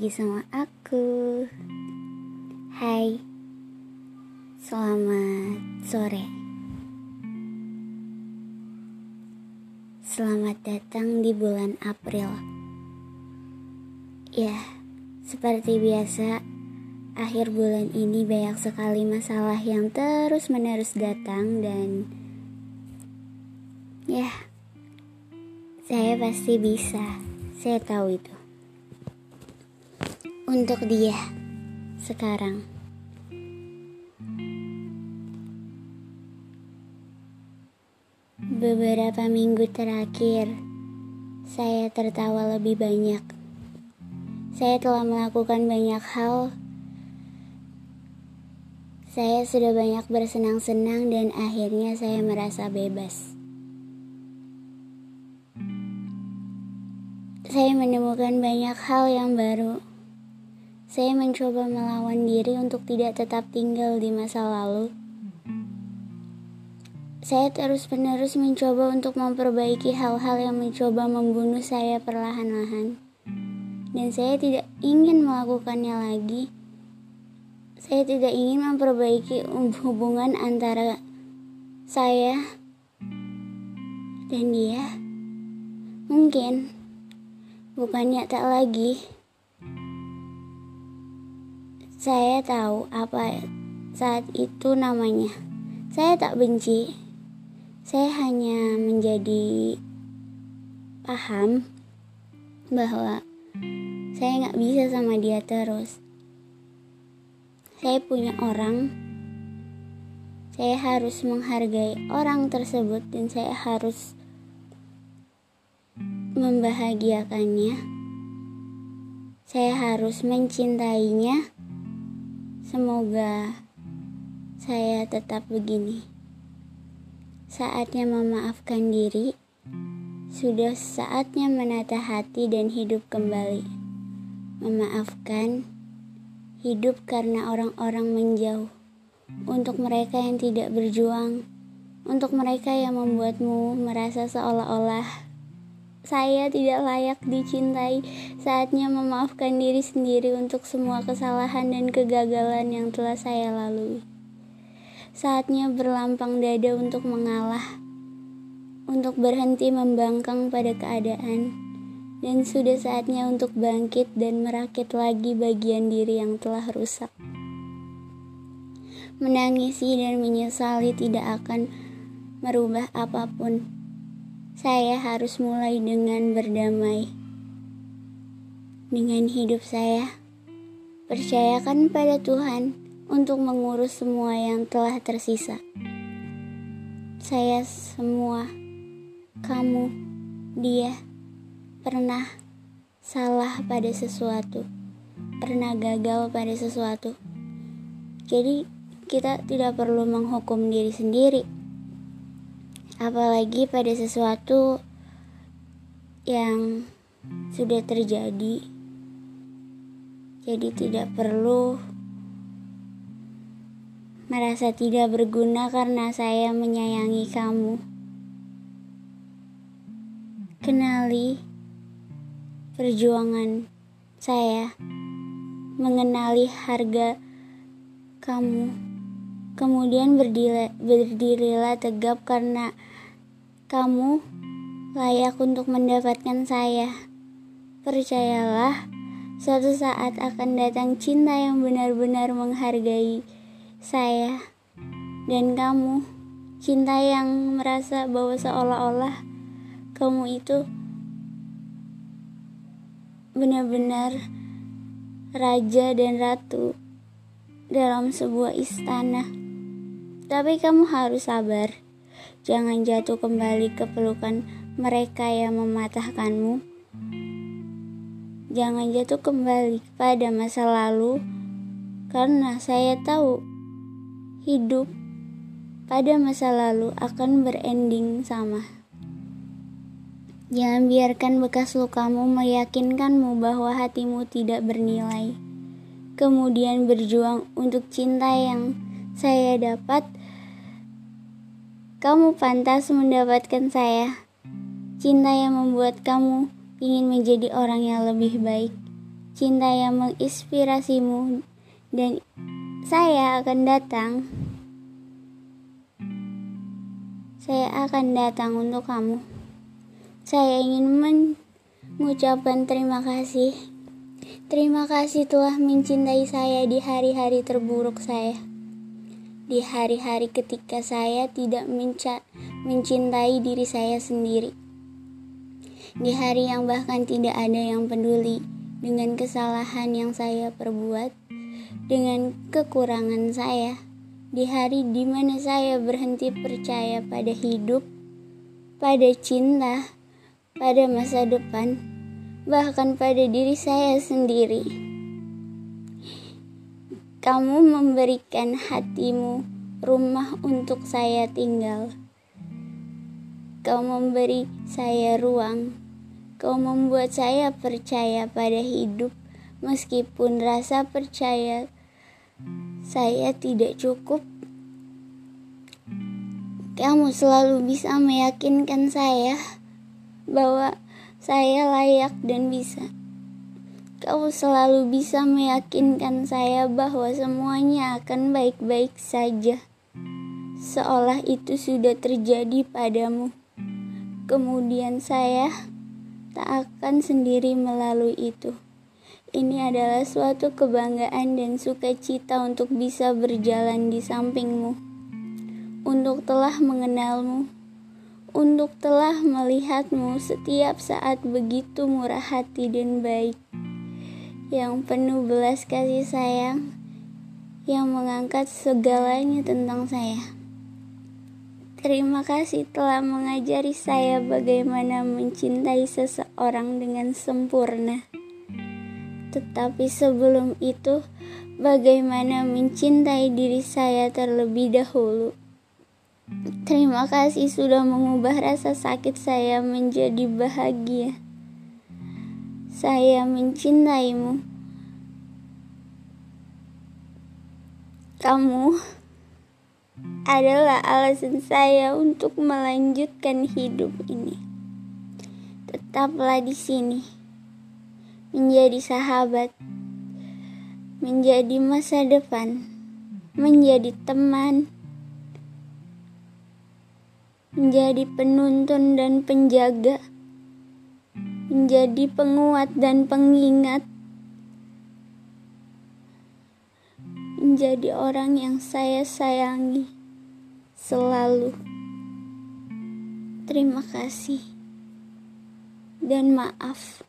lagi sama aku. Hai, selamat sore. Selamat datang di bulan April. Ya, seperti biasa, akhir bulan ini banyak sekali masalah yang terus-menerus datang dan ya, saya pasti bisa. Saya tahu itu untuk dia sekarang. Beberapa minggu terakhir, saya tertawa lebih banyak. Saya telah melakukan banyak hal. Saya sudah banyak bersenang-senang, dan akhirnya saya merasa bebas. Saya menemukan banyak hal yang baru saya mencoba melawan diri untuk tidak tetap tinggal di masa lalu. Saya terus-menerus mencoba untuk memperbaiki hal-hal yang mencoba membunuh saya perlahan-lahan. Dan saya tidak ingin melakukannya lagi. Saya tidak ingin memperbaiki hubungan antara saya dan dia. Mungkin bukannya tak lagi. Saya tahu apa saat itu namanya. Saya tak benci. Saya hanya menjadi paham bahwa saya nggak bisa sama dia terus. Saya punya orang. Saya harus menghargai orang tersebut dan saya harus membahagiakannya. Saya harus mencintainya Semoga saya tetap begini. Saatnya memaafkan diri, sudah saatnya menata hati dan hidup kembali. Memaafkan, hidup karena orang-orang menjauh. Untuk mereka yang tidak berjuang, untuk mereka yang membuatmu merasa seolah-olah saya tidak layak dicintai. Saatnya memaafkan diri sendiri untuk semua kesalahan dan kegagalan yang telah saya lalui. Saatnya berlampang dada untuk mengalah, untuk berhenti membangkang pada keadaan, dan sudah saatnya untuk bangkit dan merakit lagi bagian diri yang telah rusak. Menangisi dan menyesali tidak akan merubah apa pun saya harus mulai dengan berdamai dengan hidup saya. Percayakan pada Tuhan untuk mengurus semua yang telah tersisa. Saya semua, kamu, dia, pernah salah pada sesuatu, pernah gagal pada sesuatu. Jadi, kita tidak perlu menghukum diri sendiri apalagi pada sesuatu yang sudah terjadi. Jadi tidak perlu merasa tidak berguna karena saya menyayangi kamu. Kenali perjuangan saya mengenali harga kamu. Kemudian berdirilah, berdirilah tegap karena kamu layak untuk mendapatkan saya. Percayalah, suatu saat akan datang cinta yang benar-benar menghargai saya dan kamu. Cinta yang merasa bahwa seolah-olah kamu itu benar-benar raja dan ratu dalam sebuah istana. Tapi kamu harus sabar. Jangan jatuh kembali ke pelukan mereka yang mematahkanmu. Jangan jatuh kembali pada masa lalu, karena saya tahu hidup pada masa lalu akan berending sama. Jangan biarkan bekas lukamu meyakinkanmu bahwa hatimu tidak bernilai. Kemudian berjuang untuk cinta yang saya dapat kamu pantas mendapatkan saya. Cinta yang membuat kamu ingin menjadi orang yang lebih baik. cinta yang menginspirasimu dan saya akan datang saya akan datang untuk kamu saya ingin mengucapkan terima kasih terima kasih telah mencintai saya di hari-hari terburuk saya di hari-hari ketika saya tidak mencintai diri saya sendiri di hari yang bahkan tidak ada yang peduli dengan kesalahan yang saya perbuat, dengan kekurangan saya, di hari di mana saya berhenti percaya pada hidup, pada cinta, pada masa depan, bahkan pada diri saya sendiri. Kamu memberikan hatimu rumah untuk saya tinggal. Kau memberi saya ruang. Kau membuat saya percaya pada hidup, meskipun rasa percaya saya tidak cukup. Kamu selalu bisa meyakinkan saya bahwa saya layak dan bisa. Kau selalu bisa meyakinkan saya bahwa semuanya akan baik-baik saja, seolah itu sudah terjadi padamu. Kemudian saya tak akan sendiri melalui itu. Ini adalah suatu kebanggaan dan sukacita untuk bisa berjalan di sampingmu, untuk telah mengenalmu, untuk telah melihatmu setiap saat begitu murah hati dan baik, yang penuh belas kasih sayang, yang mengangkat segalanya tentang saya. Terima kasih telah mengajari saya bagaimana mencintai seseorang dengan sempurna. Tetapi sebelum itu, bagaimana mencintai diri saya terlebih dahulu. Terima kasih sudah mengubah rasa sakit saya menjadi bahagia. Saya mencintaimu. Kamu adalah alasan saya untuk melanjutkan hidup ini. Tetaplah di sini, menjadi sahabat, menjadi masa depan, menjadi teman, menjadi penuntun dan penjaga, menjadi penguat dan pengingat. menjadi orang yang saya sayangi selalu. Terima kasih dan maaf.